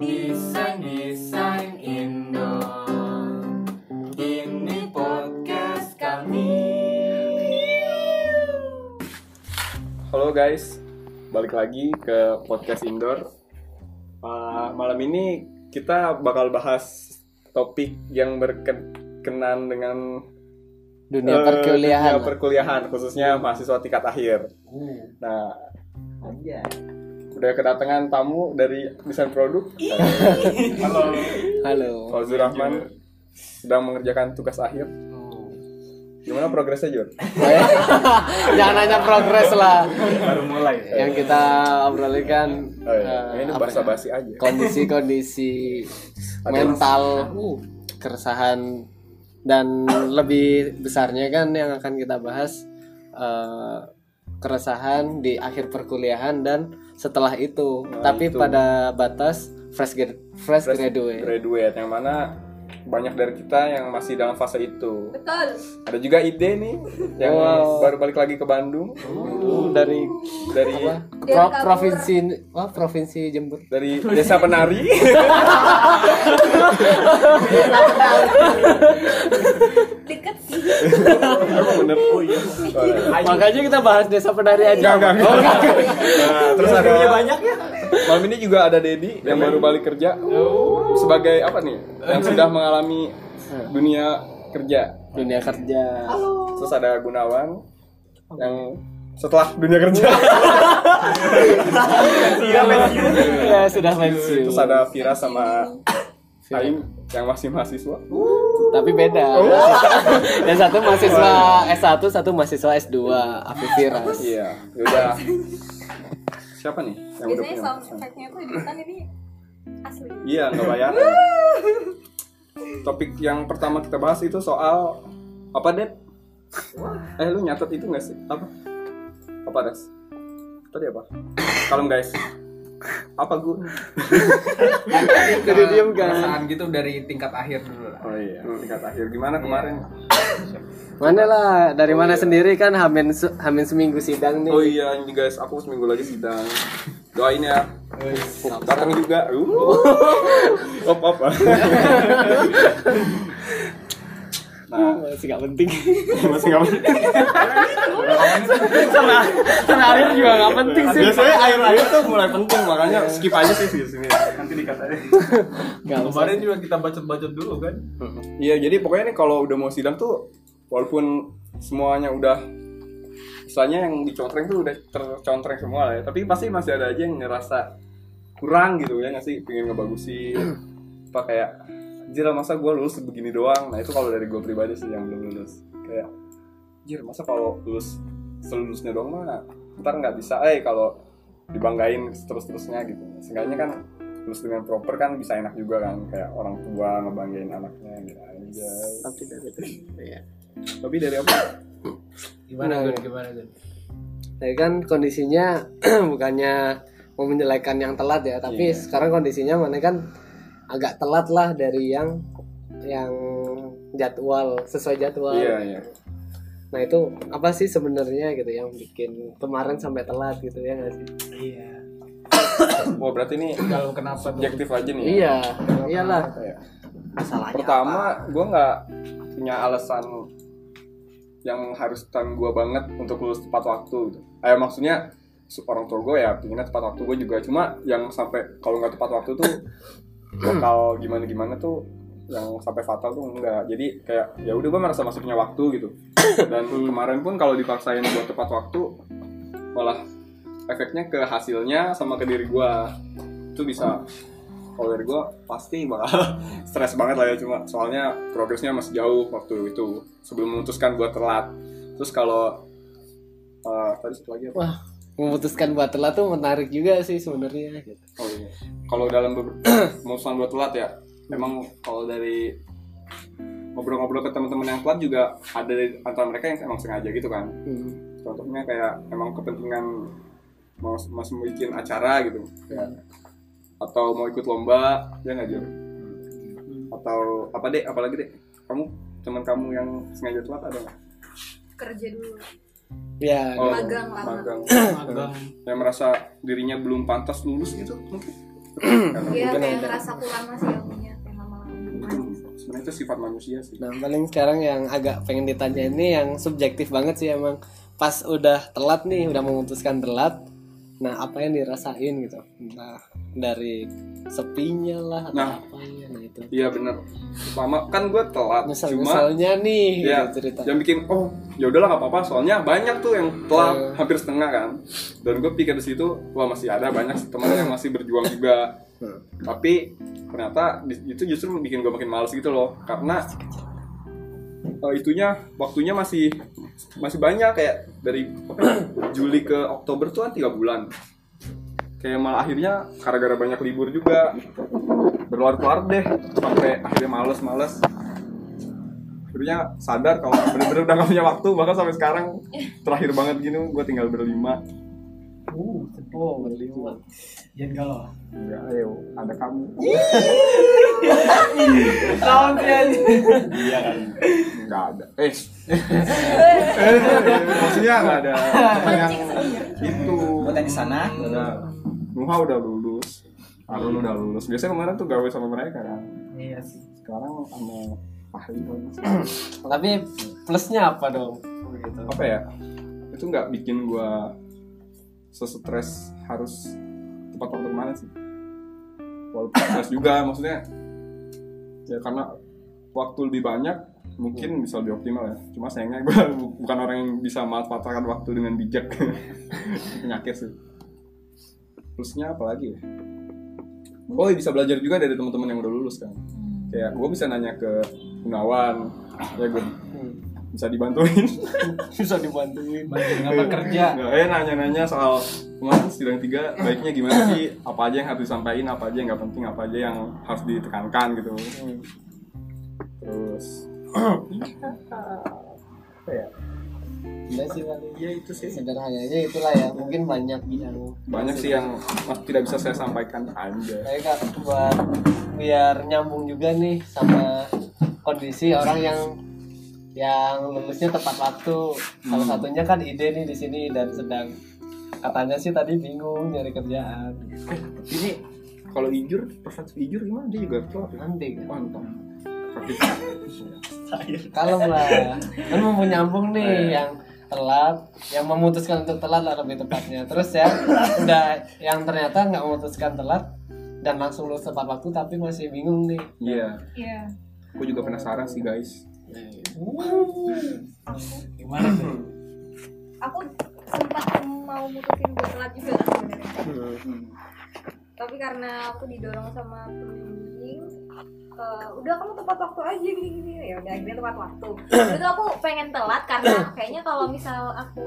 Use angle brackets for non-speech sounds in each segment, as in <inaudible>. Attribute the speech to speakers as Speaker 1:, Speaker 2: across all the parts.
Speaker 1: Desain Desain Indo Ini podcast kami.
Speaker 2: Halo guys, balik lagi ke podcast indoor. Uh, malam ini kita bakal bahas topik yang berkenan dengan
Speaker 3: dunia
Speaker 2: eh,
Speaker 3: perkuliahan.
Speaker 2: dunia perkuliahan, khususnya mahasiswa tingkat akhir. Nah, udah kedatangan tamu dari desain produk. Halo,
Speaker 3: halo
Speaker 2: Fauzi Rahman sedang mengerjakan tugas akhir. Gimana progresnya Jur? <laughs>
Speaker 3: jangan nanya progres lah
Speaker 2: Baru mulai.
Speaker 3: yang kita obrolin kan
Speaker 2: Oh, iya.
Speaker 3: eh,
Speaker 2: ini
Speaker 3: apa ya?
Speaker 2: basa-basi aja.
Speaker 3: kondisi-kondisi mental uh, keresahan dan lebih besarnya kan yang akan kita bahas eh, keresahan di akhir perkuliahan dan setelah itu
Speaker 2: Nah,
Speaker 3: tapi
Speaker 2: itu.
Speaker 3: pada batas fresh grad fresh,
Speaker 2: Fresh
Speaker 3: graduate
Speaker 2: graduate yang mana banyak dari kita yang masih dalam fase itu.
Speaker 4: Betul.
Speaker 2: Ada juga ide nih yang
Speaker 3: Wow.
Speaker 2: baru balik lagi ke Bandung
Speaker 3: Uh, dari
Speaker 2: dari
Speaker 3: apa Pro- provinsi wah provinsi Jember
Speaker 2: dari desa penari. <laughs>
Speaker 4: Deket sih.
Speaker 2: Bener. Oh iya.
Speaker 3: makanya kita bahas desa penari aja
Speaker 2: Enggak, enggak,
Speaker 3: Oh,
Speaker 2: enggak. Nah, terus ada banyak ya. Malam ini juga ada Dedi yang baru balik kerja. Sebagai apa nih? Yang sudah mengalami dunia kerja.
Speaker 3: dunia kerja.
Speaker 2: Terus ada Gunawan yang setelah dunia kerja.
Speaker 3: ya sudah pensiun
Speaker 2: Terus ada Vira sama Aing yang masih mahasiswa.
Speaker 3: tapi beda. <laughs> Yang satu mahasiswa S1 satu mahasiswa S2 Afi Firas
Speaker 2: Iya, udah. Siapa nih yang udah
Speaker 4: Biasanya
Speaker 2: punya?
Speaker 4: sound effect-nya tuh editan ini asli.
Speaker 2: Iya, nggak bayar. <laughs> Topik yang pertama kita bahas itu soal apa, Det? Eh, lu nyatet itu nggak sih? Apa? Apa, Das? Tadi apa? Kalem, guys. Apa gue? <laughs>
Speaker 3: jadi diem kan
Speaker 1: Perasaan gitu dari tingkat akhir dulu lah
Speaker 2: Oh iya, tingkat akhir. Gimana kemarin?
Speaker 3: mana lah dari mana sendiri kan hamin se- hamin seminggu sidang nih
Speaker 2: Oh iya, ini guys, aku seminggu lagi sidang. Doain ya. Datang juga. Uh. <laughs> Op, op. <laughs> Nah,
Speaker 3: masih gak penting
Speaker 2: masih nggak penting. <laughs>
Speaker 3: karena <laughs> akhir juga gak penting sih
Speaker 2: Biasanya air-air tuh mulai penting, makanya skip aja sih di sini. Nanti dikat aja. <laughs>
Speaker 3: Gak usah.
Speaker 1: Kemarin juga kita bacot-bacot dulu kan
Speaker 2: Iya, jadi pokoknya nih kalau udah mau sidang tuh walaupun semuanya udah misalnya yang dicontreng tuh udah tercontreng semua lah ya, tapi pasti masih ada aja yang ngerasa kurang gitu ya nggak sih, pengen ngebagusin apa kayak anjir masa gue lulus begini doang? Nah itu kalau dari gue pribadi sih yang belum lulus. Kayak anjir masa kalau lulus selulusnya doang mah ntar nggak bisa. Eh kalau dibanggain terus terusnya gitu. Seenggaknya kan lulus dengan proper kan bisa enak juga kan. Kayak orang tua ngebanggain anaknya gitu aja
Speaker 3: tapi dari itu ya.
Speaker 2: tapi dari apa?
Speaker 1: Gimana Gun? Gimana Gun?
Speaker 3: Tapi kan kondisinya <clears throat> bukannya mau menjelekan yang telat ya, tapi
Speaker 2: Iya.
Speaker 3: sekarang kondisinya mana kan agak telat lah dari yang yang jadwal sesuai jadwal.
Speaker 2: iya iya
Speaker 3: Nah itu apa sih sebenarnya gitu yang bikin kemarin sampai telat gitu ya nggak sih?
Speaker 1: Iya
Speaker 2: wah berarti ini
Speaker 1: Kalau kenapa tuh?
Speaker 2: subjektif aja nih ya?
Speaker 3: Iya, iyalah.
Speaker 2: Kayak,
Speaker 3: Masalahnya
Speaker 2: pertama gue nggak punya alasan yang harus tan gue banget untuk lulus tepat waktu gitu. Eh maksudnya su- orang tua gue ya pinginnya tepat waktu gue juga cuma yang sampai kalau nggak tepat waktu tuh bakal gimana gimana tuh yang sampai fatal tuh enggak. Jadi kayak ya udah gue merasa masih punya waktu gitu. Dan kemarin pun kalau dipaksain buat tepat waktu malah efeknya ke hasilnya sama ke diri gue itu bisa. Kalau dari gue pasti bakal <laughs> stres banget lah ya cuma soalnya progresnya masih jauh waktu itu sebelum memutuskan buat telat. Terus kalau eh, tadi satu lagi apa?
Speaker 3: Wah, memutuskan buat telat tuh menarik juga sih sebenarnya. gitu.
Speaker 2: Oh iya. Kalau dalam memutuskan <clears throat> buat telat ya, memang kalau dari ngobrol-ngobrol ke teman-teman yang telat juga ada dari antara mereka yang emang sengaja gitu kan.
Speaker 3: Hmm.
Speaker 2: Contohnya kayak emang kepentingan mau masih mau bikin acara gitu, kayak atau mau ikut lomba, ya nggak Jor? Atau apa deh, apalagi deh, kamu teman kamu yang sengaja telat ada nggak?
Speaker 4: Kerja dulu.
Speaker 3: Ya,
Speaker 2: Oh,
Speaker 4: Magang lama.
Speaker 2: magang. <clears throat>
Speaker 1: Magang.
Speaker 2: yang merasa dirinya belum pantas lulus gitu mungkin
Speaker 4: Dia
Speaker 3: Mungkin
Speaker 4: kayak
Speaker 3: ada.
Speaker 4: ngerasa kurang masih ilmunya lama-lama
Speaker 2: sebenarnya itu sifat manusia sih
Speaker 3: Nah paling sekarang yang agak pengen ditanya ini yang subjektif banget sih emang pas udah telat nih udah memutuskan telat nah apa yang dirasain gitu nah dari sepinya lah atau
Speaker 2: Nah.
Speaker 3: apanya nah itu
Speaker 2: iya bener. Lama kan gue telat
Speaker 3: misal
Speaker 2: cuma
Speaker 3: misalnya nih
Speaker 2: ya
Speaker 3: gitu cerita
Speaker 2: yang bikin oh ya udahlah nggak apa-apa soalnya banyak tuh yang telat
Speaker 3: Eh.
Speaker 2: hampir setengah kan. Dan gue pikir di situ wah masih ada banyak teman yang masih berjuang juga.
Speaker 3: Hmm.
Speaker 2: tapi ternyata itu justru bikin gue makin males gitu loh karena eh, itunya waktunya masih masih banyak kayak dari ya, Juli ke Oktober tuh kan tiga bulan. Kayak malah akhirnya gara-gara banyak libur juga berlarut-larut deh sampai akhirnya males-males akhirnya sadar kalau bener-bener udah gak punya waktu bahkan sampai sekarang terakhir banget gini gue tinggal berlima.
Speaker 3: Oh berlima.
Speaker 1: Jangan kalau.
Speaker 2: enggak ayo ada kamu.
Speaker 3: Tahun aja.
Speaker 1: Iya kan.
Speaker 2: enggak ada. Eh. Maksudnya enggak ada. Yang itu?
Speaker 1: Buat di sana.
Speaker 2: Nggak ada Nuha udah lulus Arun udah lulus biasanya kemarin tuh gawe sama mereka kan?
Speaker 1: Iya sih.
Speaker 2: sekarang sama Fahri <clears throat>
Speaker 3: tapi plusnya apa dong? Gitu.
Speaker 2: Apa ya? Itu nggak bikin gua sesetres harus tepat waktu ke mana sih. Walaupun stres juga <laughs> maksudnya ya karena waktu lebih banyak mungkin bisa lebih optimal ya. Cuma sayangnya <laughs> bu- bukan orang yang bisa manfaatkan waktu dengan bijak. <laughs> Penyakit sih. Plusnya apa lagi ya oh iya, bisa belajar juga dari teman-teman yang udah lulus kan. Kayak gue bisa nanya ke Gunawan ya gue bisa dibantuin. <laughs>
Speaker 3: Bisa dibantuin.
Speaker 1: Bantuin apa kerja?
Speaker 2: Nggak, eh nanya-nanya soal kemarin sidang tiga baiknya gimana sih? Apa aja yang harus disampaikan? Apa aja yang nggak penting? Apa aja yang harus ditekankan? Gitu. Terus <clears throat> apa ya
Speaker 3: Iya sih paling
Speaker 2: ya itu sih.
Speaker 3: Sederhananya itulah ya. Mungkin banyak yang
Speaker 2: banyak sih yang masih tidak bisa saya sampaikan. Aja
Speaker 3: Saya kak buat biar nyambung juga nih sama kondisi orang yang yang lulusnya tepat waktu. Salah satunya kan ide nih di sini dan sedang katanya sih tadi bingung nyari kerjaan.
Speaker 2: ini kalau ijur persepsi ijur gimana? Dia juga telat ya?
Speaker 3: Nanti.
Speaker 2: Mantap Tapi
Speaker 3: Kalau lah kan mau nyambung nih yang telat, yang memutuskan untuk telat lah lebih tepatnya. Terus ya udah yang ternyata nggak memutuskan telat dan langsung lulus tepat waktu tapi masih bingung nih.
Speaker 2: iya
Speaker 4: Iya.
Speaker 2: aku juga penasaran sih guys
Speaker 1: Gimana tuh?
Speaker 4: Aku sempat mau mutusin buat telat juga kan sebenarnya. Tapi karena aku didorong sama pembimbing eh, udah kamu tepat waktu aja gini gini ya udah akhirnya tepat waktu. <clears throat> Itu aku pengen telat karena <clears throat> kayaknya kalau misal aku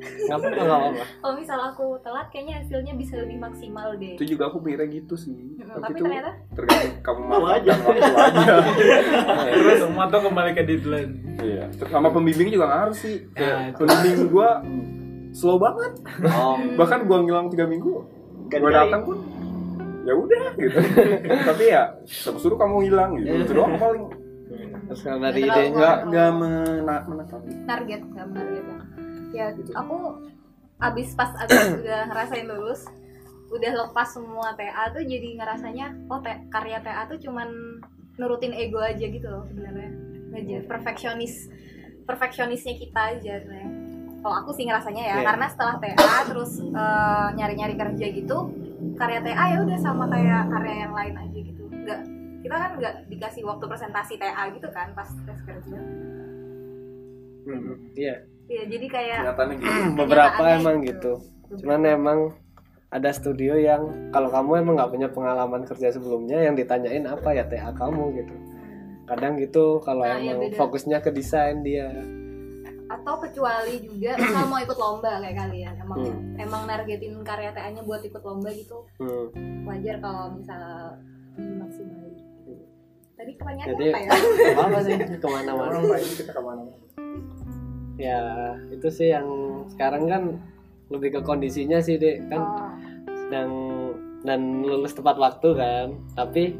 Speaker 4: ya.
Speaker 3: Apa-apa apa-apa. <laughs>
Speaker 4: kalau misal aku telat kayaknya hasilnya bisa lebih maksimal deh.
Speaker 2: Itu juga aku mikirnya gitu sih.
Speaker 4: Mm,
Speaker 2: tapi,
Speaker 4: tapi
Speaker 2: itu
Speaker 4: ternyata?
Speaker 2: tergantung kamu manfaatkan waktu aja. <laughs>
Speaker 1: Terus tuh kembali ke deadline.
Speaker 2: iya Terus sama pembimbing juga ngaruh sih. Kayak
Speaker 1: itu.
Speaker 2: pembimbing gua slow banget.
Speaker 3: Oh,
Speaker 2: bahkan gua ngilang tiga minggu gua datang pun ya udah gitu. <laughs> Tapi ya suruh kamu hilang gitu. Itu doang paling?
Speaker 3: Terus kalau dari
Speaker 4: Nggak
Speaker 3: idenya
Speaker 2: nggak nggak menekan
Speaker 4: target nggak target ya aku abis pas abis <coughs> udah ngerasain lulus udah lepas semua TA tuh jadi ngerasanya oh te- karya TA tuh cuman nurutin ego aja gitu loh sebenarnya. Ngajar perfeksionis perfeksionisnya kita aja sebenarnya. Kalau aku sih ngerasanya ya
Speaker 3: Iya.
Speaker 4: karena setelah TA terus eh, nyari-nyari kerja gitu karya TA ya udah sama kayak karya yang lain aja gitu. Nggak kita kan nggak dikasih waktu presentasi TA gitu kan pas tes kerja.
Speaker 3: Iya.
Speaker 4: Iya, jadi kayak
Speaker 2: gitu. <clears throat>
Speaker 3: Beberapa emang
Speaker 4: itu.
Speaker 3: gitu. cuman emang ada studio yang kalau kamu emang nggak punya pengalaman kerja sebelumnya yang ditanyain apa ya TA kamu gitu. Kadang gitu kalau
Speaker 4: Nah, iya,
Speaker 3: emang
Speaker 4: beda.
Speaker 3: fokusnya ke desain dia
Speaker 4: atau kecuali juga <clears throat> misal mau ikut lomba kayak kalian. Emang
Speaker 3: Hmm.
Speaker 4: emang nargetin karya TA-nya buat ikut lomba gitu.
Speaker 3: Hmm.
Speaker 4: wajar kalau misal maksimal tadi pertanyaannya
Speaker 3: jadi
Speaker 4: apa ya? <laughs>
Speaker 3: apa sih? <laughs> Ke mana-mana.
Speaker 2: Kita ke mana?
Speaker 3: Ya itu sih yang sekarang kan lebih ke kondisinya sih dek kan
Speaker 4: Oh,
Speaker 3: dan dan lulus tepat waktu kan. Tapi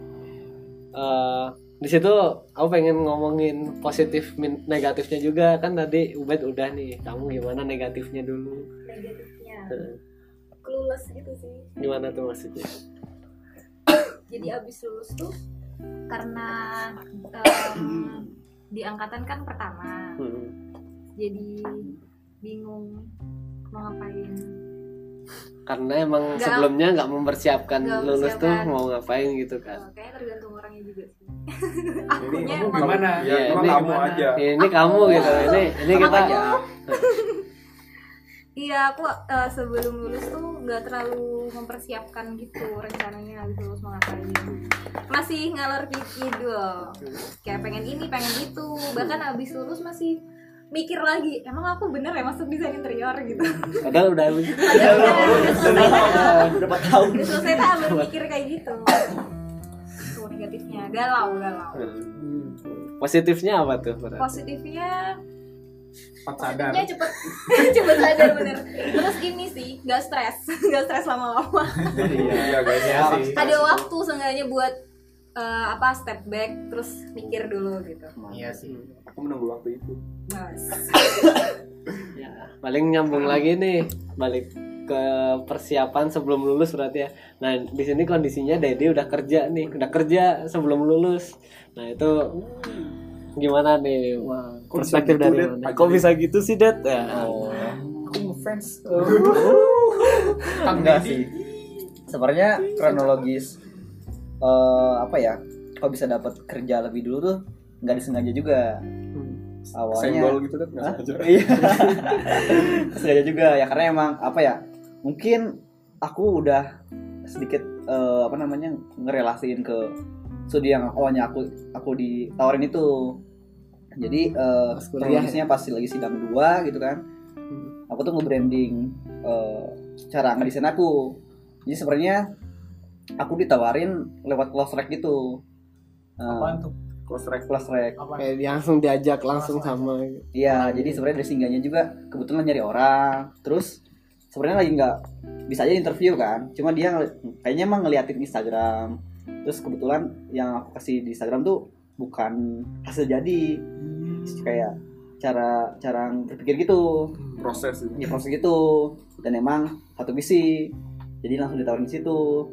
Speaker 3: eh di situ aku pengen ngomongin positif negatifnya juga. Kan tadi Ubed udah nih kamu gimana negatifnya dulu?
Speaker 4: Negatifnya? Clueless gitu sih.
Speaker 3: Gimana tuh maksudnya?
Speaker 4: Jadi abis lulus tuh karena em, di angkatan kan pertama.
Speaker 3: Hmm.
Speaker 4: jadi bingung mau ngapain.
Speaker 3: Karena emang
Speaker 4: Nggak-
Speaker 3: sebelumnya nggak mempersiapkan
Speaker 4: nggak
Speaker 3: lulus tuh mau ngapain gitu kan.
Speaker 4: Eh, kayaknya tergantung orangnya juga
Speaker 2: Ini
Speaker 4: akunya
Speaker 1: kamu gimana?
Speaker 2: Ya,
Speaker 3: Iya,
Speaker 2: cuma
Speaker 3: ini
Speaker 2: kamu
Speaker 1: gimana?
Speaker 2: aja.
Speaker 3: ini kamu gitu ini ini
Speaker 4: Sama
Speaker 3: kita
Speaker 4: aja. Iya, aku eh, sebelum lulus tuh nggak terlalu mempersiapkan gitu rencananya habis lulus mau ngapain. Masih ngalor ngidul. Kayak pengen ini, pengen itu. Bahkan habis lulus masih mikir lagi, emang aku bener ya masuk desain interior gitu.
Speaker 3: padahal udah habis
Speaker 4: Padahal udah, udah selesai tak-
Speaker 5: berapa tahun
Speaker 4: udah selesai tak baru mikir kayak gitu. Tuh negatifnya, galau, galau.
Speaker 3: positifnya apa tuh berarti?
Speaker 4: Positifnya
Speaker 1: Cepat sadar.
Speaker 4: positifnya cepet <laughs> cepet sadar bener. Terus ini sih, nggak stres, <laughs> nggak stres lama-lama.
Speaker 2: Iya guys.
Speaker 1: Iya sih.
Speaker 4: ada waktu seenggaknya buat eh, apa step back terus mikir dulu gitu
Speaker 1: Iya sih.
Speaker 2: Aku menunggu waktu itu.
Speaker 4: nice <laughs>
Speaker 3: ya paling nyambung lagi nih balik ke persiapan sebelum lulus berarti ya. Nah di sini kondisinya Dedi udah kerja nih udah kerja sebelum lulus. Nah itu gimana nih? Wah, perspektif
Speaker 2: gitu,
Speaker 3: dari mana? Kok bisa gitu sih Det ya
Speaker 5: aku ngefans.
Speaker 1: Kang <laughs>
Speaker 5: enggak sih. sebenarnya kronologis eh, apa ya kok bisa dapat kerja lebih dulu tuh nggak disengaja juga. Awalnya
Speaker 2: Senggol gitu kan nggak sengaja.
Speaker 5: iya. <laughs> Sengaja juga ya karena emang apa ya mungkin aku udah sedikit eh, apa namanya ngerelasiin ke studi yang awalnya aku aku ditawarin itu. Jadi eh
Speaker 3: Pas kuliah
Speaker 5: kronologisnya pasti lagi sidang dua gitu kan. Aku tuh nge-branding eh, cara ngedesain aku. Jadi sebenarnya aku ditawarin lewat close track gitu. Eh,
Speaker 1: Apaan tuh?
Speaker 2: Close track.
Speaker 5: close track
Speaker 3: kayak langsung diajak langsung sama
Speaker 5: Iya, jadi sebenarnya dari singgahnya juga. Kebetulan nyari orang. Terus sebenarnya lagi nggak bisa aja interview kan. Cuma dia kayaknya emang ngeliatin Instagram. Terus kebetulan yang aku kasih di Instagram tuh bukan hasil jadi, kayak cara cara berpikir gitu,
Speaker 2: Proses
Speaker 5: ya proses gitu. Dan emang satu visi. Jadi langsung ditawarin di situ.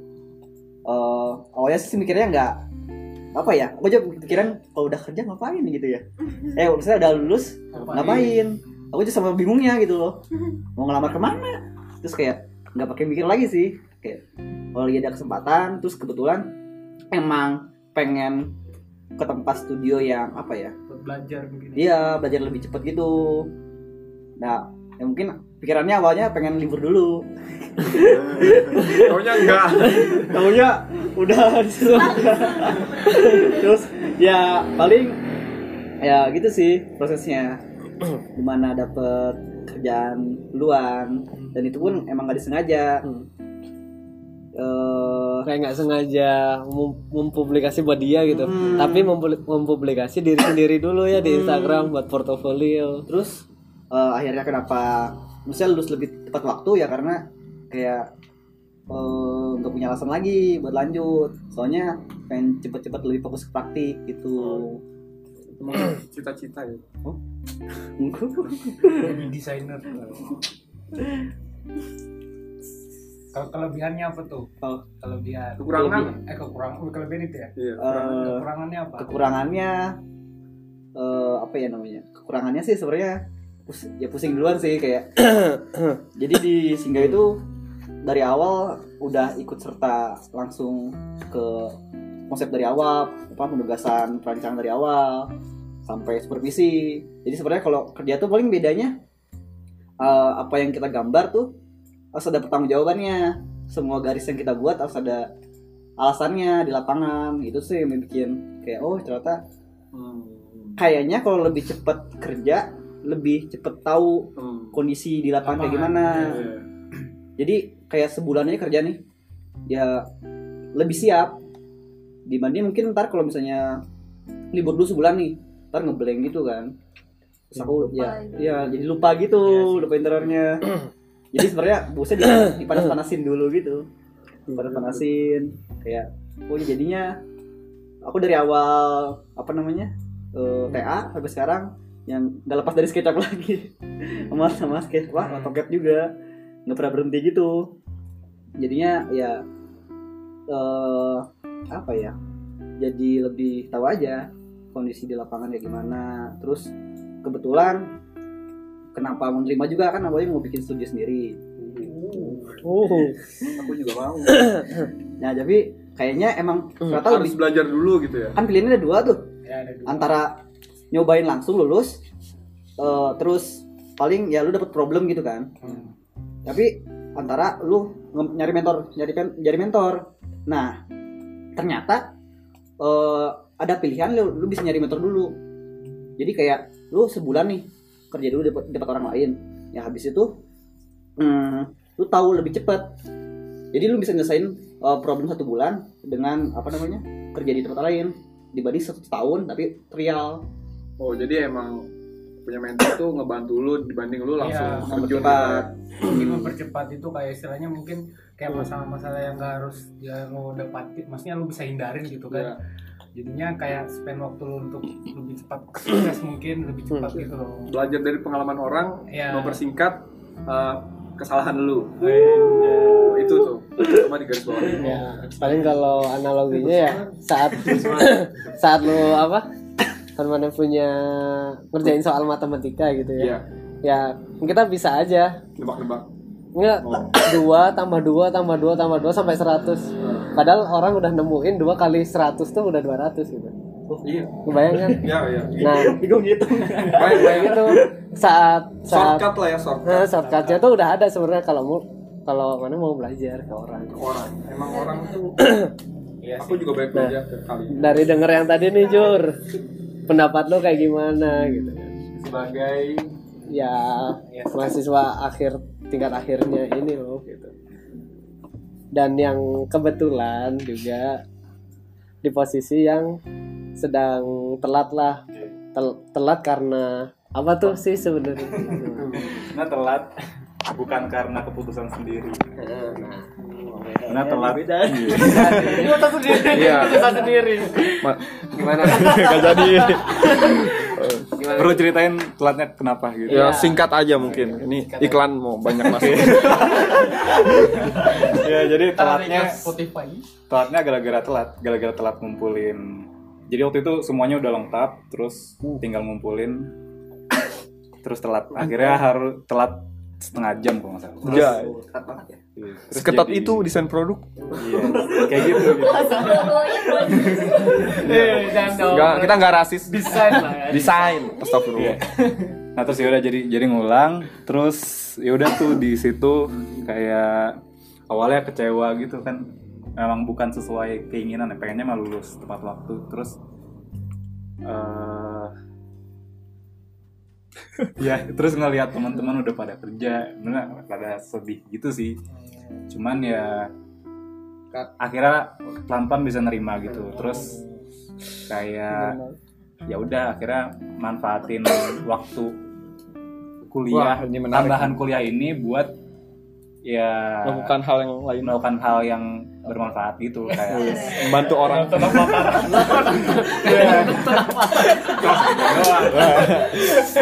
Speaker 5: Eh, awalnya sih mikirnya nggak apa ya aku aja pikiran kalau udah kerja ngapain gitu ya <laughs> eh misalnya udah lulus ngapain aku aja sama bingungnya gitu loh. <laughs> Mau ngelamar ke mana? Terus kayak nggak pakai mikir lagi sih. Kayak kalau lagi ada kesempatan terus kebetulan emang pengen ke tempat studio yang apa ya?
Speaker 1: Buat belajar mungkin.
Speaker 5: dia belajar lebih cepet gitu. Nah ya mungkin pikirannya awalnya pengen libur dulu. <laughs>
Speaker 2: Taunya enggak. <laughs>
Speaker 5: tahunya udah disuruh terus ya paling ya gitu sih prosesnya di mana dapet kerjaan duluan. Dan itu pun emang gak disengaja.
Speaker 3: Hmm.
Speaker 5: Eh,
Speaker 3: kayak nggak sengaja mem- mempublikasi buat dia gitu.
Speaker 5: Hmm.
Speaker 3: tapi mempu- mempublikasi diri sendiri dulu ya di
Speaker 5: Hmm.
Speaker 3: Instagram buat portofolio.
Speaker 5: Terus eh, akhirnya kenapa? Misalnya lulus lebih tepat waktu ya karena kayak eh, nggak punya alasan lagi buat lanjut. Soalnya pengen cepet-cepet lebih fokus ke praktik gitu
Speaker 2: Emang cita-cita ya.
Speaker 1: Jadi desainer. Kalau kelebihannya apa tuh?
Speaker 5: Oh.
Speaker 1: Kelebihan.
Speaker 2: Kekurangan.
Speaker 1: Eh kekurangan. Oh, Kelebihan itu ya?
Speaker 2: Iya.
Speaker 5: Eh,
Speaker 1: Kekurangannya apa?
Speaker 5: kekurangannya eh apa ya namanya kekurangannya sih sebenarnya pus- ya pusing duluan sih kayak <coughs> jadi di singgah itu dari awal udah ikut serta langsung ke konsep dari awal apa penugasan perancangan dari awal sampai supervisi jadi sebenarnya kalau kerja tuh paling bedanya eh, apa yang kita gambar tuh harus ada pertanggungjawabannya semua garis yang kita buat harus ada alasannya di lapangan gitu sih yang bikin kayak oh ternyata
Speaker 2: Hmm.
Speaker 5: kayaknya kalau lebih cepet kerja lebih cepet tahu
Speaker 2: Hmm.
Speaker 5: kondisi di lapangan kayak
Speaker 1: Lapangan,
Speaker 5: gimana
Speaker 2: Iya.
Speaker 5: jadi kayak sebulan aja kerja nih ya lebih siap dibanding mungkin ntar kalau misalnya libur dulu sebulan nih ntar ngeblank gitu kan. Terus aku
Speaker 4: Lupa
Speaker 5: ya
Speaker 4: gitu.
Speaker 5: ya jadi lupa gitu
Speaker 1: Iya sih.
Speaker 5: lupa interiornya <clears throat> jadi sebenarnya bosnya di, <clears throat> dipanas-panasin dulu gitu. Dipanas-panasin kayak oh jadinya aku dari awal apa namanya eh, TA sampai sekarang yang nggak lepas dari SketchUp <laughs> lagi. Sama sama sketch wah AutoCAD juga. Nggak pernah berhenti gitu. Jadinya ya eh apa ya jadi lebih tahu aja kondisi di lapangan kayak gimana. Terus kebetulan kenapa mau terima juga kan awalnya mau bikin studio sendiri.
Speaker 3: Uh, <laughs>
Speaker 2: aku juga mau. <coughs>
Speaker 5: Nah tapi kayaknya emang ternyata
Speaker 2: harus
Speaker 5: lebih
Speaker 2: belajar dulu gitu ya?
Speaker 5: Kan pilihannya ada dua tuh.
Speaker 1: Ya, ada dua.
Speaker 5: antara nyobain langsung lulus eh, terus paling ya lu dapet problem gitu kan.
Speaker 1: Hmm.
Speaker 5: tapi antara lu nyari mentor nyari nyari mentor. Nah ternyata eh, ada pilihan lu, lu bisa nyari mentor dulu. Jadi kayak lu sebulan nih kerja dulu di tempat orang lain. Ya habis itu hmm, lu tahu lebih cepet jadi lu bisa nyelesain eh, problem satu bulan dengan apa namanya kerja di tempat lain. Dibanding satu tahun tapi trial.
Speaker 2: Oh jadi emang punya mentor tuh ngebantu lu dibanding lu langsung
Speaker 1: Iya,
Speaker 5: mempercepat.
Speaker 1: mungkin mempercepat itu kayak istilahnya mungkin kayak masalah-masalah yang gak harus yang lo dapatin maksudnya lo bisa hindarin gitu
Speaker 2: Iya.
Speaker 1: kan jadinya kayak spend waktu lo untuk lebih cepat <clears throat> sukses mungkin lebih cepat gitu loh.
Speaker 2: Belajar dari pengalaman orang
Speaker 1: Iya.
Speaker 2: mempersingkat eh, kesalahan lu.
Speaker 1: Iya.
Speaker 2: oh, itu tuh cuma di garis bawah.
Speaker 3: Ya paling kalau analoginya ya saat <clears throat> saat lu apa kan mana punya ngerjain soal matematika gitu ya.
Speaker 2: Iya.
Speaker 3: Ya kita bisa aja.
Speaker 2: Nebak-nebak.
Speaker 3: Enggak, dua tambah dua tambah dua tambah dua sampai 100 Padahal orang udah nemuin dua kali 100 tuh udah 200 gitu.
Speaker 2: Iya.
Speaker 3: Kebayang kan?
Speaker 2: iya <laughs> iya
Speaker 3: Nah,
Speaker 5: Bingung gitu
Speaker 2: baik baik
Speaker 3: gitu. Saat saat
Speaker 2: shortcut lah ya shortcut.
Speaker 3: Nah, shortcutnya tuh udah ada sebenarnya kalau mau kalau mana mau belajar ke orang.
Speaker 2: Orang. Emang orang tuh
Speaker 1: Iya <clears throat>
Speaker 2: aku juga banyak belajar ke kalian.
Speaker 3: dari denger yang tadi nih Jur pendapat lo kayak gimana gitu kan?
Speaker 2: Sebagai
Speaker 3: ya mahasiswa akhir tingkat akhirnya ini loh gitu. Dan yang kebetulan juga di posisi yang sedang telat lah. Tel- telat karena apa tuh sih sebenarnya?
Speaker 6: Karena <laughs> telat. Bukan karena keputusan sendiri.
Speaker 3: nah,
Speaker 6: Karena telat
Speaker 2: iya
Speaker 3: sendiri gimana
Speaker 6: Gak jadi.
Speaker 3: gimana
Speaker 6: Perlu ceritain telatnya kenapa gitu.
Speaker 2: ya
Speaker 3: Iya.
Speaker 2: singkat aja mungkin ini iklan mau banyak <laughs> masuk <laughs>
Speaker 6: ya jadi telatnya telatnya gara-gara telat, gara-gara telat ngumpulin. Jadi waktu itu semuanya udah lengkap, terus tinggal ngumpulin. Terus telat. Akhirnya harus telat setengah jam kalau nggak salah. Terus,
Speaker 2: ya?
Speaker 6: Iya, terus
Speaker 2: seketat
Speaker 6: jadi-
Speaker 2: itu desain produk.
Speaker 6: Iya, kayak gitu. <laughs> gitu. <laughs>
Speaker 2: Enggak, kita nggak rasis.
Speaker 1: Desain lah ya.
Speaker 2: Desain astagfirullah.
Speaker 6: Nah terus yaudah jadi jadi ngulang, terus yaudah tuh di situ kayak awalnya kecewa gitu kan, memang bukan sesuai keinginan, ya, pengennya mah lulus tepat waktu, terus eh ya terus ngelihat teman-teman udah pada kerja, bener pada sedih gitu sih. Cuman ya akhirnya pelan-pelan bisa nerima gitu, terus kayak ya udah akhirnya manfaatin waktu kuliah
Speaker 2: Wah, ini menarik.
Speaker 6: tambahan kuliah ini buat ya
Speaker 2: melakukan hal yang lain
Speaker 6: melakukan hal yang bermanfaat gitu kayak
Speaker 2: membantu orang.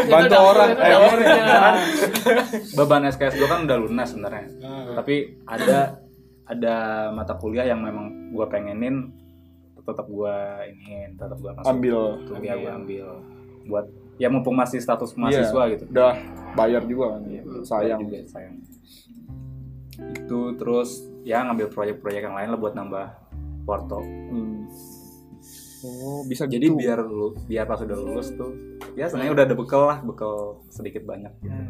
Speaker 2: Bantu orang.
Speaker 6: Beban SKS gue kan udah lunas sebenarnya. Tapi ada ada mata kuliah yang memang gue pengenin tetap gue ingin tetap gue masuk
Speaker 2: Ambil.
Speaker 6: kuliah gue ambil. buat ya mumpung masih status mahasiswa
Speaker 2: Iya,
Speaker 6: gitu.
Speaker 2: Udah bayar juga kan sayang.
Speaker 6: juga sayang. Itu terus ya ngambil proyek-proyek yang lain lah buat nambah porto.
Speaker 2: Hmm. oh bisa
Speaker 6: jadi
Speaker 2: gitu.
Speaker 6: biar lu biar pas udah lulus tuh ya sebenarnya udah ada bekal lah bekal sedikit banyak gitu.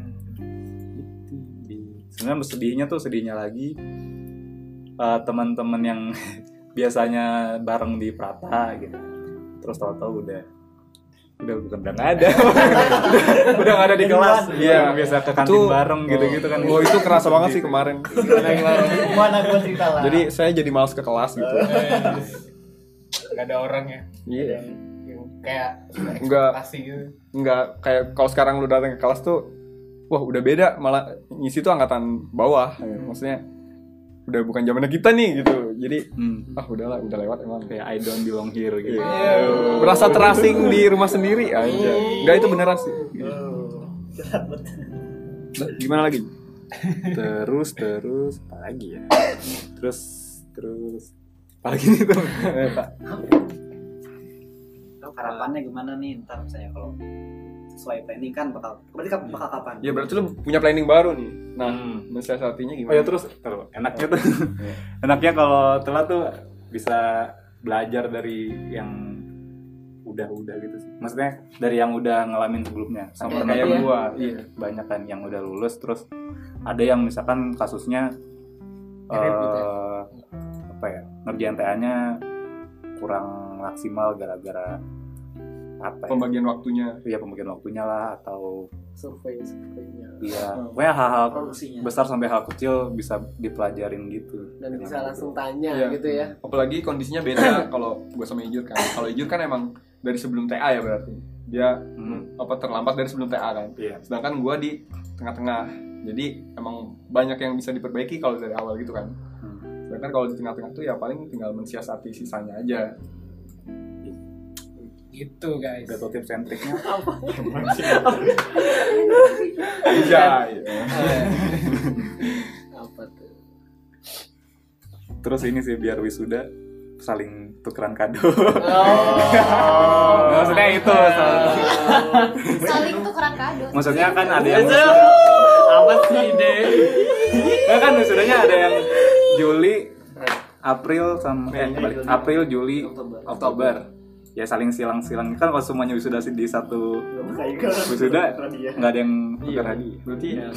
Speaker 6: Di- sebenarnya sedihnya tuh sedihnya lagi eh, teman-teman yang <laughs> biasanya bareng di Prata gitu. Terus tahu-tahu udah udah bukan udah nggak ada. <laughs> Udah, udah nggak ada di kelas.
Speaker 2: Iya.
Speaker 6: yang biasa ke kantin
Speaker 2: Itu-
Speaker 6: bareng gitu-gitu kan.
Speaker 2: Oh itu kerasa banget sih kemarin.
Speaker 1: Mana gua cerita lah.
Speaker 2: Jadi saya jadi males ke kelas gitu.
Speaker 1: Nggak ada orang ya?
Speaker 2: Iya.
Speaker 1: Yang kayak
Speaker 2: Enggak.
Speaker 1: ekspektasi gitu.
Speaker 2: Nggak kayak kalau sekarang lu datang ke kelas tuh wah udah beda. Malah ngisi tuh angkatan bawah. Maksudnya udah bukan zamannya kita nih gitu. Jadi
Speaker 6: Hmm.
Speaker 2: ah udahlah udah lewat emang.
Speaker 6: Kayak I don't belong here gitu.
Speaker 2: Merasa terasing di rumah sendiri aja nggak itu beneran sih. Nah, gimana lagi?
Speaker 6: Terus terus apa lagi ya? Terus terus. Apalagi nih tuh
Speaker 5: harapannya gimana nih? Ntar misalnya kalau sesuai planning kan bakal berarti kap- bakal kapan
Speaker 2: Ya berarti lu punya planning baru nih. Nah,
Speaker 6: Hmm.
Speaker 2: mensiasatinya
Speaker 6: oh
Speaker 2: gimana?
Speaker 6: ya terus terus enaknya tuh enaknya kalau telat tuh bisa belajar dari yang udah-udah gitu sih maksudnya dari yang udah ngalamin sebelumnya sama
Speaker 2: Sama kayak
Speaker 6: kayak
Speaker 2: gua.
Speaker 6: iya banyak kan yang udah lulus terus ada yang misalkan kasusnya
Speaker 1: gitu ya?
Speaker 6: eh apa ya ngerjain TA-nya kurang maksimal gara-gara apa ya?
Speaker 2: Pembagian waktunya.
Speaker 6: Iya pembagian waktunya lah atau
Speaker 3: survei surveinya
Speaker 6: iya pokoknya hal-hal
Speaker 5: produksinya
Speaker 6: besar sampai hal kecil bisa dipelajarin gitu
Speaker 3: dan bisa langsung tanya
Speaker 2: Iya.
Speaker 3: gitu ya
Speaker 2: Apalagi kondisinya beda <coughs> kalau gua sama Ijur kan. Kalau Ijur kan emang dari sebelum TA ya berarti. Dia
Speaker 6: Hmm.
Speaker 2: apa terlambat dari sebelum TA kan.
Speaker 6: iya
Speaker 2: Sedangkan gua di tengah-tengah. Jadi emang banyak yang bisa diperbaiki kalau dari awal gitu kan.
Speaker 6: Hmm.
Speaker 2: Sedangkan kalau di tengah-tengah tuh ya paling tinggal mensiasati sisanya aja.
Speaker 1: Gitu guys.
Speaker 6: Udah tau tips and triknya <laughs>
Speaker 2: Iya. iya.
Speaker 3: apa tuh
Speaker 6: terus ini sih biar wisuda saling tukeran kado
Speaker 3: oh <laughs>
Speaker 6: maksudnya itu
Speaker 4: saling tukeran kado
Speaker 6: maksudnya kan ada yang
Speaker 3: apa sih deh
Speaker 6: ya kan wisudanya ada yang Juli April sama eh, balik. April Juli
Speaker 5: Oktober.
Speaker 6: Oktober ya saling silang-silang kan kalau semuanya wisuda sih di satu wisuda nggak ada yang
Speaker 2: Iya.
Speaker 6: tukar hadiah
Speaker 2: Berarti
Speaker 3: ya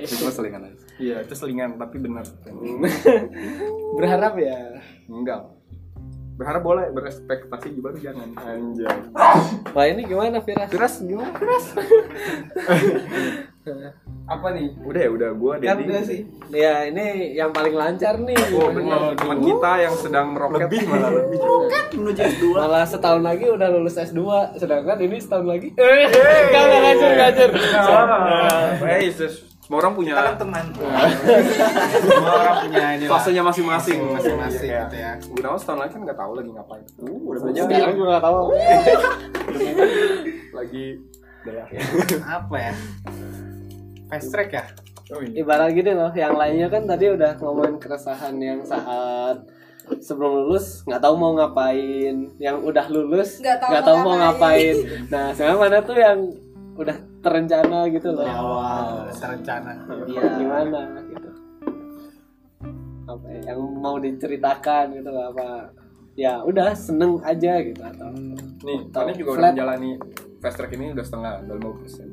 Speaker 3: <laughs>
Speaker 6: itu cuma selingan aja
Speaker 2: iya itu selingan tapi benar. <laughs>
Speaker 3: berharap ya
Speaker 2: Enggak. Berharap boleh, berespektasi juga jangan. Anjay.
Speaker 3: wah ini gimana Firas
Speaker 2: Firas gimana Firas? <laughs> Apa nih? Udah ya, udah gua
Speaker 3: kan udah sih. Ya ini yang paling lancar nih.
Speaker 2: Oh benar, teman kita yang sedang meroket. Lebih malah lebih.
Speaker 5: menuju S2
Speaker 3: malah setahun lagi udah lulus S2 sedangkan ini setahun lagi. Eh kagak ngacur ngacur
Speaker 2: Eh, semua orang punya
Speaker 5: kita kan teman.
Speaker 1: Semua orang punya ini
Speaker 2: fasenya masing-masing.
Speaker 1: masing-masing
Speaker 2: Iya.
Speaker 1: gitu ya.
Speaker 2: Gunawan setahun lagi kan nggak tahu lagi ngapain.
Speaker 5: uh, udah
Speaker 3: sekarang
Speaker 5: belajar
Speaker 3: gue gak tahu
Speaker 2: Lagi.
Speaker 1: Apa ya? Fast track ya?
Speaker 2: Oh iya.
Speaker 3: ibarat gini loh yang lainnya kan tadi udah ngomongin keresahan yang saat sebelum lulus nggak tahu mau ngapain yang udah lulus
Speaker 4: Nggak tahu
Speaker 3: tahu mau
Speaker 4: ngapain.
Speaker 3: ngapain nah sekarang mana tuh yang udah terencana gitu loh
Speaker 1: Awal terencana.
Speaker 3: Iya, gimana gitu apa ya, yang mau diceritakan gitu loh, apa ya udah seneng aja gitu atau
Speaker 2: Nih,
Speaker 3: Tahu.
Speaker 2: Tani juga udah
Speaker 3: Flat.
Speaker 2: menjalani fast track ini udah setengah, udah 50 persen.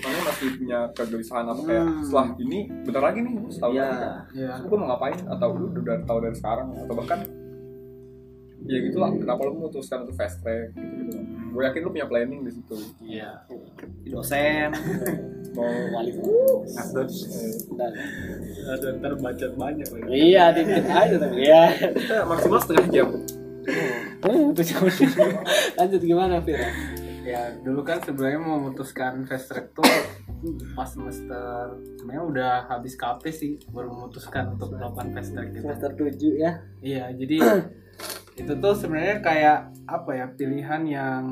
Speaker 2: Tani masih punya kegelisahan apa kayak
Speaker 5: Hmm.
Speaker 2: setelah ini bentar lagi nih setahun
Speaker 5: Iya.
Speaker 2: lagi kan.
Speaker 1: Iya.
Speaker 2: Terus gue mau ngapain atau lu udah tahu dari sekarang atau bahkan ya gitulah kenapa lu memutuskan untuk fast track gitu gitu gue yakin lu punya planning di situ
Speaker 1: Iya.
Speaker 5: dosen <laughs>
Speaker 2: mau wali
Speaker 3: dan
Speaker 1: Ada ntar bacot banyak lagi.
Speaker 3: iya dikit aja tapi ya
Speaker 2: maksimal setengah jam
Speaker 3: itu jauh lanjut gimana Fira
Speaker 1: Ya dulu kan sebenarnya mau memutuskan fast track tuh pas semester sebenarnya udah habis KP sih baru memutuskan untuk melakukan fast track gitu.
Speaker 3: semester 7 ya
Speaker 1: Iya, jadi <clears throat> itu tuh sebenarnya kayak apa ya pilihan yang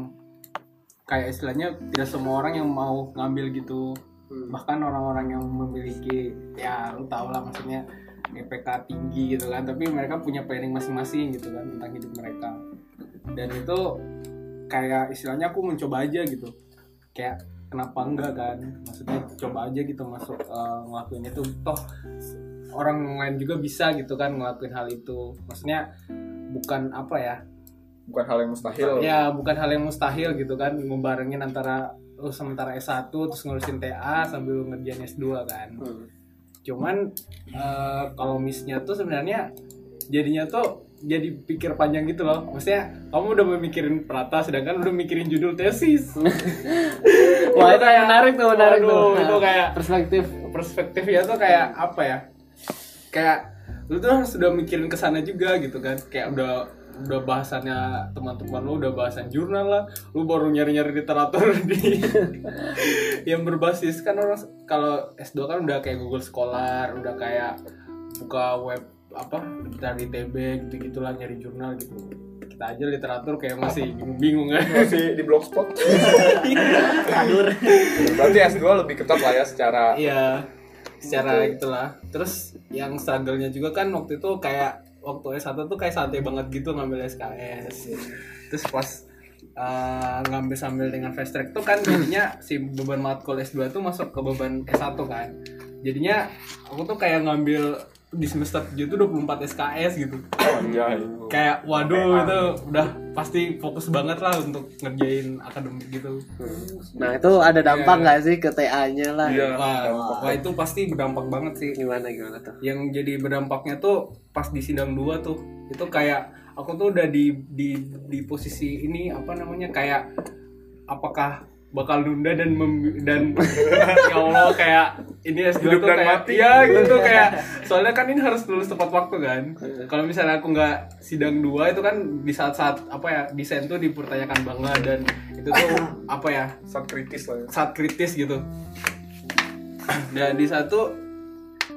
Speaker 1: kayak istilahnya tidak semua orang yang mau ngambil gitu. Bahkan orang-orang yang memiliki ya lu tau lah maksudnya IPK tinggi gitu kan, tapi mereka punya planning masing-masing gitu kan tentang hidup mereka. Dan itu kayak istilahnya aku mencoba aja gitu. Kayak kenapa enggak kan? Maksudnya coba aja gitu masuk eh, ngelakuin itu. Toh orang lain juga bisa gitu kan ngelakuin hal itu. Maksudnya bukan apa ya?
Speaker 2: Bukan hal yang mustahil.
Speaker 1: Ya bukan hal yang mustahil gitu kan. Membarengin antara lu sementara S1 terus ngurusin TA sambil lu ngerjain S2 kan. Cuman eh, kalau missnya tuh sebenarnya jadinya tuh jadi pikir panjang gitu loh. Maksudnya kamu udah memikirin prata sedangkan udah mikirin judul tesis. <laughs>
Speaker 3: Wah itu yang menarik tuh menarik
Speaker 1: Waduh,
Speaker 3: tuh
Speaker 1: itu kayak
Speaker 3: perspektif.
Speaker 1: perspektifnya tuh kayak apa ya? Kayak lu tuh harus udah mikirin ke sana juga gitu kan. Kayak udah udah bahasannya teman-teman lu udah bahasan jurnal lah. Lu baru nyari-nyari literatur <laughs> di yang berbasis kan orang. Kalau S2 kan udah kayak Google Scholar udah kayak buka web apa dari TB gitu gitulah nyari jurnal gitu. Kita aja literatur kayak masih bingung-bingung kan
Speaker 2: masih di blogspot. <laughs> Berarti S2 lebih ketat lah ya secara
Speaker 1: Iya, secara itulah. Terus yang struggle-nya juga kan waktu itu kayak waktu S1 tuh kayak santai banget gitu ngambil SKS terus pas uh, ngambil sambil dengan fast track tuh kan jadinya si beban matkul S2 tuh masuk ke beban S1 kan. Jadinya aku tuh kayak ngambil di semester 7 tuh 24 SKS gitu
Speaker 2: Anjay.
Speaker 1: kayak waduh itu udah pasti fokus banget lah untuk ngerjain akademik gitu
Speaker 3: Nah itu ada dampak nggak sih ke TA-nya lah?
Speaker 2: Iya.
Speaker 1: wah, wah itu pasti berdampak banget sih
Speaker 3: Gimana gimana tuh?
Speaker 1: yang jadi berdampaknya tuh pas di sidang dua tuh itu kayak aku tuh udah di di di posisi ini apa namanya kayak apakah bakal nunda dan mem- dan <laughs> ya Allah kayak ini S2
Speaker 2: Hidup
Speaker 1: tuh
Speaker 2: dan
Speaker 1: kayak
Speaker 2: mati.
Speaker 1: ya gitu kayak soalnya kan ini harus lulus tepat waktu kan. Kalau misalnya aku nggak sidang dua itu kan di saat-saat apa ya desain tuh dipertanyakan banget dan itu tuh <coughs> apa ya
Speaker 2: Saat kritis lah ya.
Speaker 1: saat kritis gitu. Dan di satu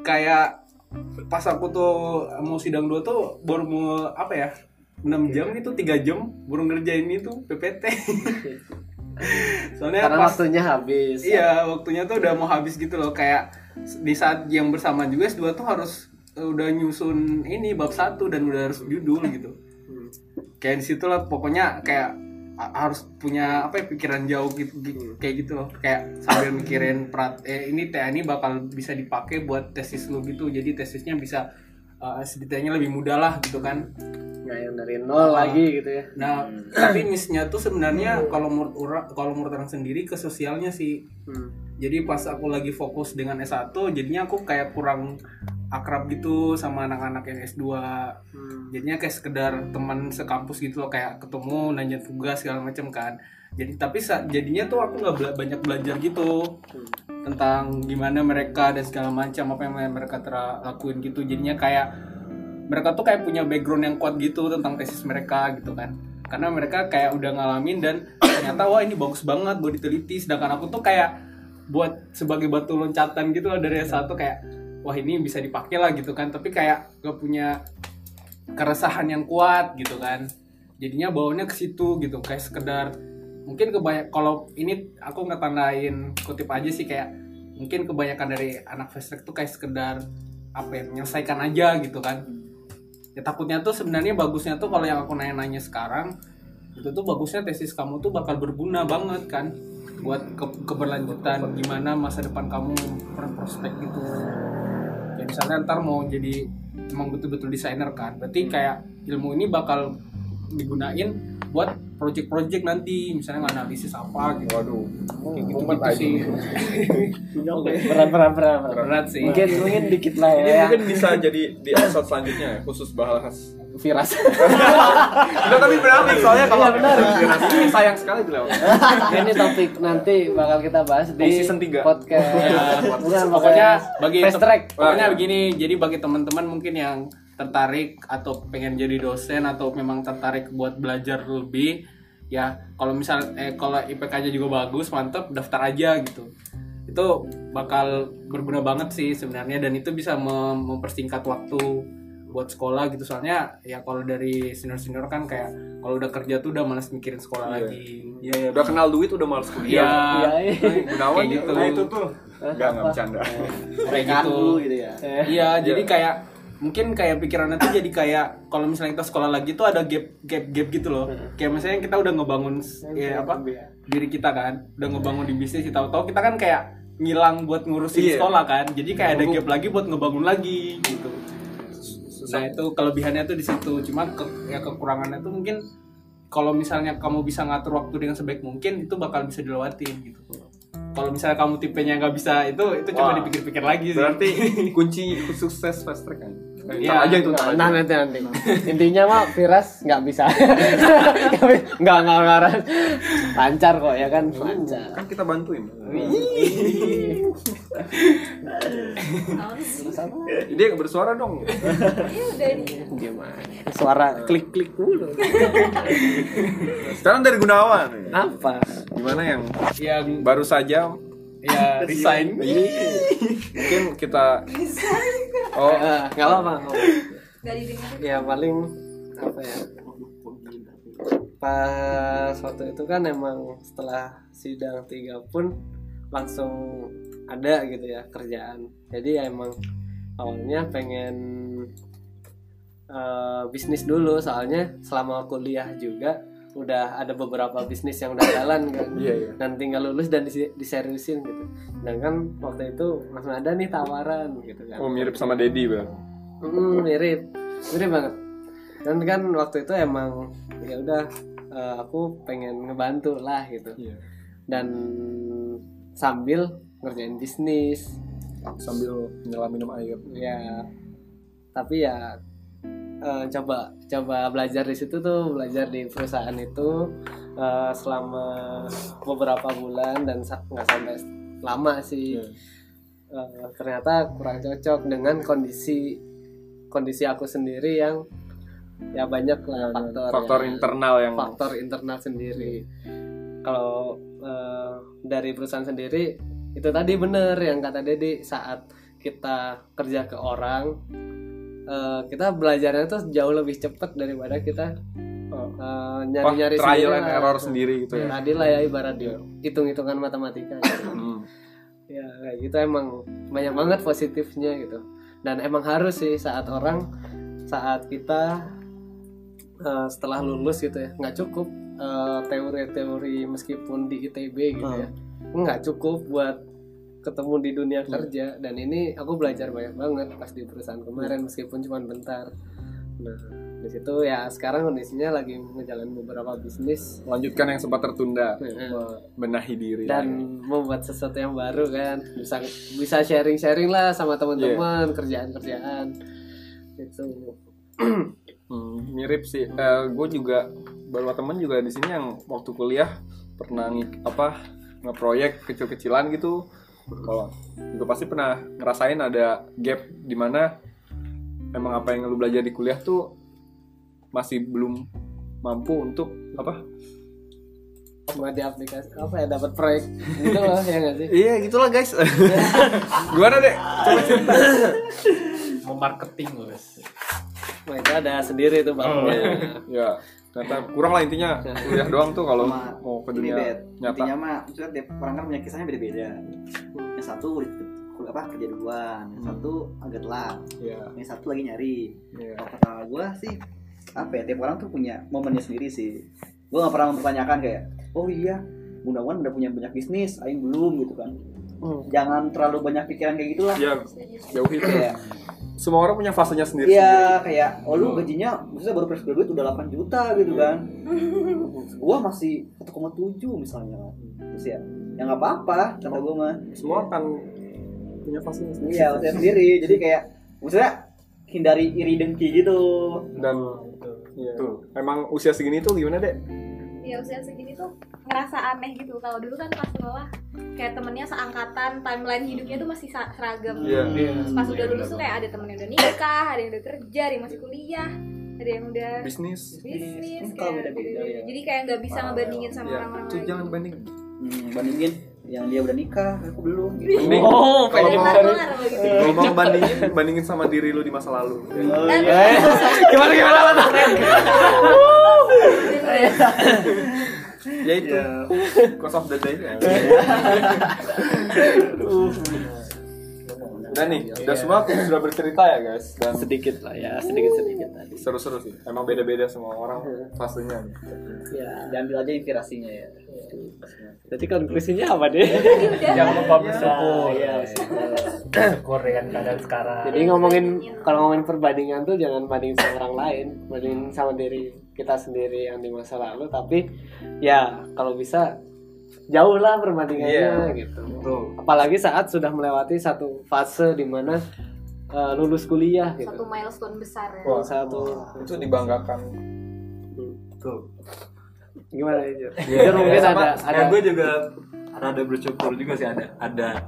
Speaker 1: kayak pas aku tuh mau sidang dua tuh baru mau apa ya 6 jam itu tiga jam baru ngerjain itu PPT <laughs> soalnya
Speaker 3: Karena
Speaker 1: pas
Speaker 3: waktunya habis.
Speaker 1: iya waktunya tuh udah mau habis gitu loh. Kayak di saat yang bersamaan juga S2 tuh harus eh, udah nyusun ini bab satu dan udah harus judul gitu. Kayak di situ lah pokoknya kayak harus punya apa ya pikiran jauh gitu, gi- kayak gitu loh. Kayak sambil mikirin prat eh ini TA ini bakal bisa dipakai buat tesis lu gitu. Jadi tesisnya bisa uh, sedetailnya lebih mudah lah gitu kan.
Speaker 3: Nggak yang dari nol lagi gitu ya.
Speaker 1: nah tapi missnya tuh sebenarnya kalau menurut orang kalau menurut orang sendiri ke sosialnya sih.
Speaker 3: Hmm.
Speaker 1: Jadi pas aku lagi fokus dengan S1 jadinya aku kayak kurang akrab gitu sama anak-anak yang S2
Speaker 3: Hmm.
Speaker 1: jadinya kayak sekedar teman sekampus gitu loh kayak ketemu nanya tugas segala macam kan. Jadi tapi jadinya tuh aku nggak bela- banyak belajar gitu tentang gimana mereka dan segala macam apa yang mereka lakuin gitu. Jadinya kayak mereka tuh kayak punya background yang kuat gitu tentang tesis mereka gitu kan. Karena mereka kayak udah ngalamin dan ternyata wah ini bagus banget buat diteliti. Sedangkan aku tuh kayak buat sebagai batu loncatan gitu loh dari S1 kayak wah ini bisa dipakai lah gitu kan. Tapi kayak gak punya keresahan yang kuat gitu kan. Jadinya bawanya ke situ gitu kayak sekedar mungkin kebanyak kalau ini aku ngetandain kutip aja sih kayak mungkin kebanyakan dari anak track tuh kayak sekedar apa ya menyelesaikan aja gitu kan. Ya takutnya tuh sebenarnya bagusnya tuh kalau yang aku nanya-nanya sekarang itu tuh bagusnya tesis kamu tuh bakal berguna banget kan buat ke- keberlanjutan gimana masa depan kamu berprospek gitu. Ya misalnya ntar mau jadi emang betul-betul desainer kan berarti kayak ilmu ini bakal digunain buat project-project nanti misalnya analisis apa gitu
Speaker 2: Waduh.
Speaker 1: kayak gitu, gitu sih
Speaker 3: Berat berat berat. berat.
Speaker 1: berat sih
Speaker 3: Mungkin mungkin dikit lah
Speaker 2: Ini
Speaker 3: ya.
Speaker 2: mungkin bisa jadi di episode selanjutnya ya, khusus bahas.
Speaker 3: Viras.
Speaker 2: Udah tapi berapa soalnya kalau
Speaker 3: Iya, benar.
Speaker 2: ini sayang sekali beliau.
Speaker 3: ini topik nanti bakal kita bahas di,
Speaker 2: Di season tiga.
Speaker 3: podcast.
Speaker 1: Ya,
Speaker 3: Bukan,
Speaker 1: pokoknya bagi
Speaker 3: fast track.
Speaker 1: pokoknya begini jadi bagi teman-teman mungkin yang tertarik atau pengen jadi dosen atau memang tertarik buat belajar lebih ya kalau misal eh kalau IPK-nya juga bagus mantep daftar aja gitu itu bakal berguna banget sih sebenarnya dan itu bisa mem- mempersingkat waktu buat sekolah gitu soalnya ya kalau dari senior senior kan kayak kalau udah kerja tuh udah malas mikirin sekolah
Speaker 2: Iya.
Speaker 1: lagi
Speaker 2: Iya, iya. Udah kenal duit udah males
Speaker 1: Iya,
Speaker 2: kuliah.
Speaker 3: Iya, iya.
Speaker 2: Gunawan
Speaker 1: Kayak gitu.
Speaker 2: Nah itu tuh. Enggak, enggak bercanda.
Speaker 1: kayak
Speaker 5: Kan
Speaker 1: gitu.
Speaker 5: dulu gitu ya
Speaker 1: Iya, jadi kayak mungkin kayak pikirannya tuh jadi kayak kalau misalnya kita sekolah lagi tuh ada gap gap gap gitu loh. Kayak misalnya kita udah ngebangun ya apa diri kita kan, udah ngebangun di bisnis, tahu-tahu kita kan kayak ngilang buat ngurusin
Speaker 2: Iya.
Speaker 1: sekolah kan. Jadi kayak ada gap lagi buat ngebangun lagi gitu. Nah, itu kelebihannya tuh di situ. Cuma ke- ya kekurangannya tuh mungkin kalau misalnya kamu bisa ngatur waktu dengan sebaik mungkin itu bakal bisa dilewatin gitu. Kalau misalnya kamu tipenya nggak bisa itu itu coba
Speaker 2: Wah.
Speaker 1: dipikir-pikir lagi sih.
Speaker 2: Berarti <laughs> kunci sukses fast track kan.
Speaker 1: Iya.
Speaker 2: Ntar aja itu
Speaker 3: Nah,
Speaker 2: aja.
Speaker 3: nanti nanti. Intinya mah Viras nggak bisa. <laughs> Nggak nggak ngarah. Lancar kok ya kan? Lancar.
Speaker 2: Kan kita bantuin. Dia bersuara dong.
Speaker 4: Iya udah nih.
Speaker 3: Gimana? Suara klik-klik dulu.
Speaker 2: Sekarang dari Gunawan.
Speaker 3: Apa?
Speaker 2: Gimana yang
Speaker 1: yang
Speaker 2: baru saja <laughs>
Speaker 1: ya resign
Speaker 2: mungkin kita oh
Speaker 3: Eh, nggak apa-apa. Ya paling apa ya? Pas waktu itu kan emang setelah sidang tiga pun langsung ada gitu ya kerjaan. Jadi ya emang awalnya pengen eh, bisnis dulu soalnya selama kuliah juga udah ada beberapa bisnis yang udah jalan kan
Speaker 2: Iya, iya.
Speaker 3: dan tinggal lulus dan dise- diseriusin gitu dan kan waktu itu langsung ada nih tawaran gitu kan
Speaker 2: Oh, mirip sama Dedi, Bang.
Speaker 3: Mm, mirip mirip banget dan kan waktu itu emang ya udah eh, aku pengen ngebantu lah gitu
Speaker 2: Iya.
Speaker 3: dan sambil ngerjain bisnis
Speaker 2: Sambil nyelam minum air.
Speaker 3: ya tapi ya eh, coba coba belajar di situ tuh belajar di perusahaan itu eh, selama beberapa bulan dan nggak sampai lama sih.
Speaker 2: Iya.
Speaker 3: Eh, ternyata kurang cocok dengan kondisi kondisi aku sendiri yang ya banyak lah faktor
Speaker 2: Faktor
Speaker 3: yang-
Speaker 2: internal yang
Speaker 3: faktor internal sendiri. Kalau eh, dari perusahaan sendiri itu tadi bener yang kata Dedi saat kita kerja ke orang eh, kita belajarnya tuh jauh lebih cepat daripada kita
Speaker 2: Oh.
Speaker 3: eh, nyari-nyari
Speaker 2: trial
Speaker 3: sendiri
Speaker 2: and error sendiri gitu ya.
Speaker 3: tadi lah ya ibarat hitung-hitungan matematika gitu. <clears throat>
Speaker 2: Hmm.
Speaker 3: ya kayak gitu emang banyak banget positifnya gitu dan emang harus sih saat orang saat kita eh, setelah lulus gitu ya nggak cukup teori-teori meskipun di ITB gitu ya nggak cukup buat ketemu di dunia kerja dan ini aku belajar banyak banget pas di perusahaan kemarin meskipun cuma bentar nah di situ ya sekarang kondisinya lagi ngejalanin beberapa bisnis
Speaker 2: Lanjutkan yang sempat tertunda.
Speaker 3: Heeh.
Speaker 2: Benahi diri.
Speaker 3: dan membuat sesuatu yang baru kan bisa bisa sharing sharing lah sama teman-teman kerjaan kerjaan itu
Speaker 2: Hmm, mirip sih. gue juga beberapa temen juga di sini yang waktu kuliah pernah apa ngeproyek kecil-kecilan gitu. Kalau juga pasti pernah ngerasain ada gap di mana emang apa yang lu belajar di kuliah tuh masih belum mampu untuk apa?
Speaker 3: buat di aplikasi apa ya dapat proyek <laughs> gitu loh ya nggak sih
Speaker 2: Iya gitulah guys. <laughs> Gimana deh? Coba cerita.
Speaker 1: mau marketing guys
Speaker 3: itu ada sendiri tuh babnya
Speaker 2: ya ternyata kurang lah intinya kuliah doang tuh kalau mau ke dunia
Speaker 5: bet
Speaker 2: nyata.
Speaker 5: intinya mah maksudnya tiap orang kan punya kisahnya beda-beda yang satu udah kul- apa kerja duluan yang satu agak telat
Speaker 2: Iya.
Speaker 5: yang satu lagi nyari
Speaker 2: Iya.
Speaker 5: kalau kata gue sih apa ya tiap orang tuh punya momennya sendiri sih gue nggak pernah mempertanyakan kayak oh iya Gunawan udah punya banyak bisnis Aing belum gitu kan
Speaker 3: Hmm.
Speaker 5: jangan terlalu banyak pikiran kayak gitulah
Speaker 2: Ya, jauhi itu.
Speaker 5: kayak
Speaker 2: Semua orang punya fasenya sendiri.
Speaker 5: iya kayak oh lu gajinya maksudnya baru fresh graduate udah 8 juta gitu kan gua masih 1,7 misalnya terus ya ya nggak apa-apa kata gua mah
Speaker 2: Semua akan punya fasenya sendiri.
Speaker 5: iya maksudnya sendiri jadi kayak maksudnya hindari iri dengki gitu
Speaker 2: Dan iya. Emang usia segini tuh gimana deh?
Speaker 4: ya usia segini tuh ngerasa aneh gitu kalau dulu kan pas sekolah kayak temennya seangkatan timeline hidupnya tuh masih seragam
Speaker 2: Iya.
Speaker 4: Terus pas udah lulus tuh kayak ada temen yang udah nikah ada yang udah kerja ada yang masih kuliah ada yang udah
Speaker 2: Bisnis.
Speaker 4: bisnis
Speaker 5: Hmm,
Speaker 4: kayak
Speaker 5: beda-beda ya.
Speaker 4: jadi kayak nggak bisa ngebandingin sama
Speaker 2: Ya,
Speaker 4: orang-orang
Speaker 2: itu
Speaker 4: lain
Speaker 2: jangan banding.
Speaker 5: hmm, bandingin yang dia udah nikah aku belum
Speaker 2: Banding.
Speaker 3: oh
Speaker 2: kalau
Speaker 3: pengen
Speaker 2: mau
Speaker 4: gitu
Speaker 2: kalau mau bandingin, bandingin sama diri lu di masa lalu.
Speaker 5: oh,
Speaker 4: Dan-
Speaker 5: iya. <laughs>
Speaker 3: gimana gimana <laughs>
Speaker 2: Ya itu. Cost of the day. <laughs> Udah nih, udah semua sudah bercerita ya guys. Dan
Speaker 3: sedikit lah ya sedikit sedikit tadi.
Speaker 2: Seru-seru sih. Emang beda-beda semua orang fasenya.
Speaker 3: ya
Speaker 5: diambil aja inspirasinya ya.
Speaker 3: Jadi konklusinya apa deh? <laughs>
Speaker 1: Jangan lupa bersyukur.
Speaker 5: Ya,
Speaker 1: bersyukur dengan keadaan sekarang.
Speaker 3: Jadi ngomongin kalau ngomongin perbandingan tuh jangan bandingin sama orang lain bandingin sama diri kita sendiri yang di masa lalu tapi ya kalau bisa jauh lah perbandingannya gitu. Apalagi saat sudah melewati satu fase di mana eh, lulus kuliah gitu.
Speaker 4: Satu milestone besar ya.
Speaker 2: Wah,
Speaker 3: satu.
Speaker 2: Itu dibanggakan.
Speaker 1: tuh
Speaker 3: gimana ya Jur? Jur, mungkin ada ada
Speaker 6: ya gue juga rada bersyukur juga sih ada ada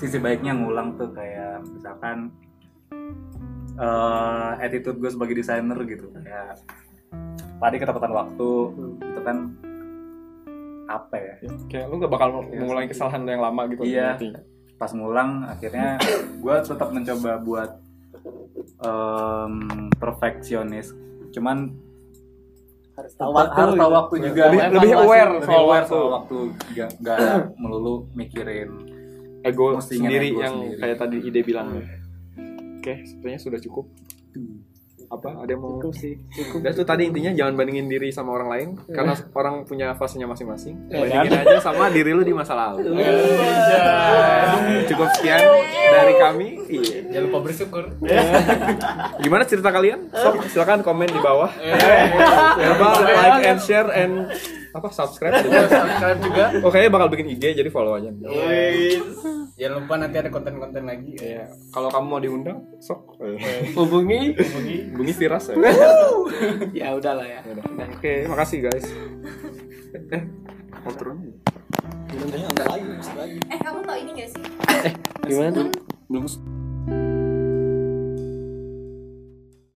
Speaker 6: sisi baiknya ngulang tuh kayak misalkan eh attitude gue sebagai desainer gitu kayak tadi ketepatan waktu itu kan apa ya
Speaker 2: Kayak lu gak bakal mengulangi kesalahan yang lama gitu.
Speaker 6: Iya.
Speaker 2: nanti.
Speaker 6: pas ngulang akhirnya <coughs> gue tetap mencoba buat em, perfeksionis cuman
Speaker 3: harus tahu
Speaker 6: harus
Speaker 3: waktu
Speaker 6: tahu waktu juga
Speaker 2: Lebih- lebih aware
Speaker 6: lebih
Speaker 2: soal
Speaker 6: aware
Speaker 2: waktu.
Speaker 6: soal waktu gak, gak <coughs> melulu mikirin
Speaker 2: Ego sendiri
Speaker 6: ego
Speaker 2: yang
Speaker 6: sendiri.
Speaker 2: kayak tadi ide bilang. Oke, sepertinya sudah cukup. Apa? Ada yang mau udah tuh tadi intinya jangan bandingin diri sama orang lain karena orang punya fasenya masing-masing. Bandingin aja sama diri lu di masa lalu. Cukup sekian dari kami. Iya.
Speaker 1: Jangan lupa bersyukur.
Speaker 2: gimana cerita kalian? Sok silakan komen di bawah. Jangan lupa like and share and apa subscribe
Speaker 1: Subscribe juga.
Speaker 2: oke bakal bikin IG jadi follow aja.
Speaker 1: Jangan lupa nanti ada konten-konten lagi.
Speaker 2: Iya. kalau kamu mau diundang sok.
Speaker 3: Hubungi.
Speaker 2: Hubungi. Firas ya.
Speaker 3: Ya udahlah ya.
Speaker 2: Yaudah. oke makasih guys. Eh outro
Speaker 5: Kayaknya ada lagi, lagi.
Speaker 4: eh kamu tau ini gak sih?
Speaker 3: Gimana
Speaker 2: belum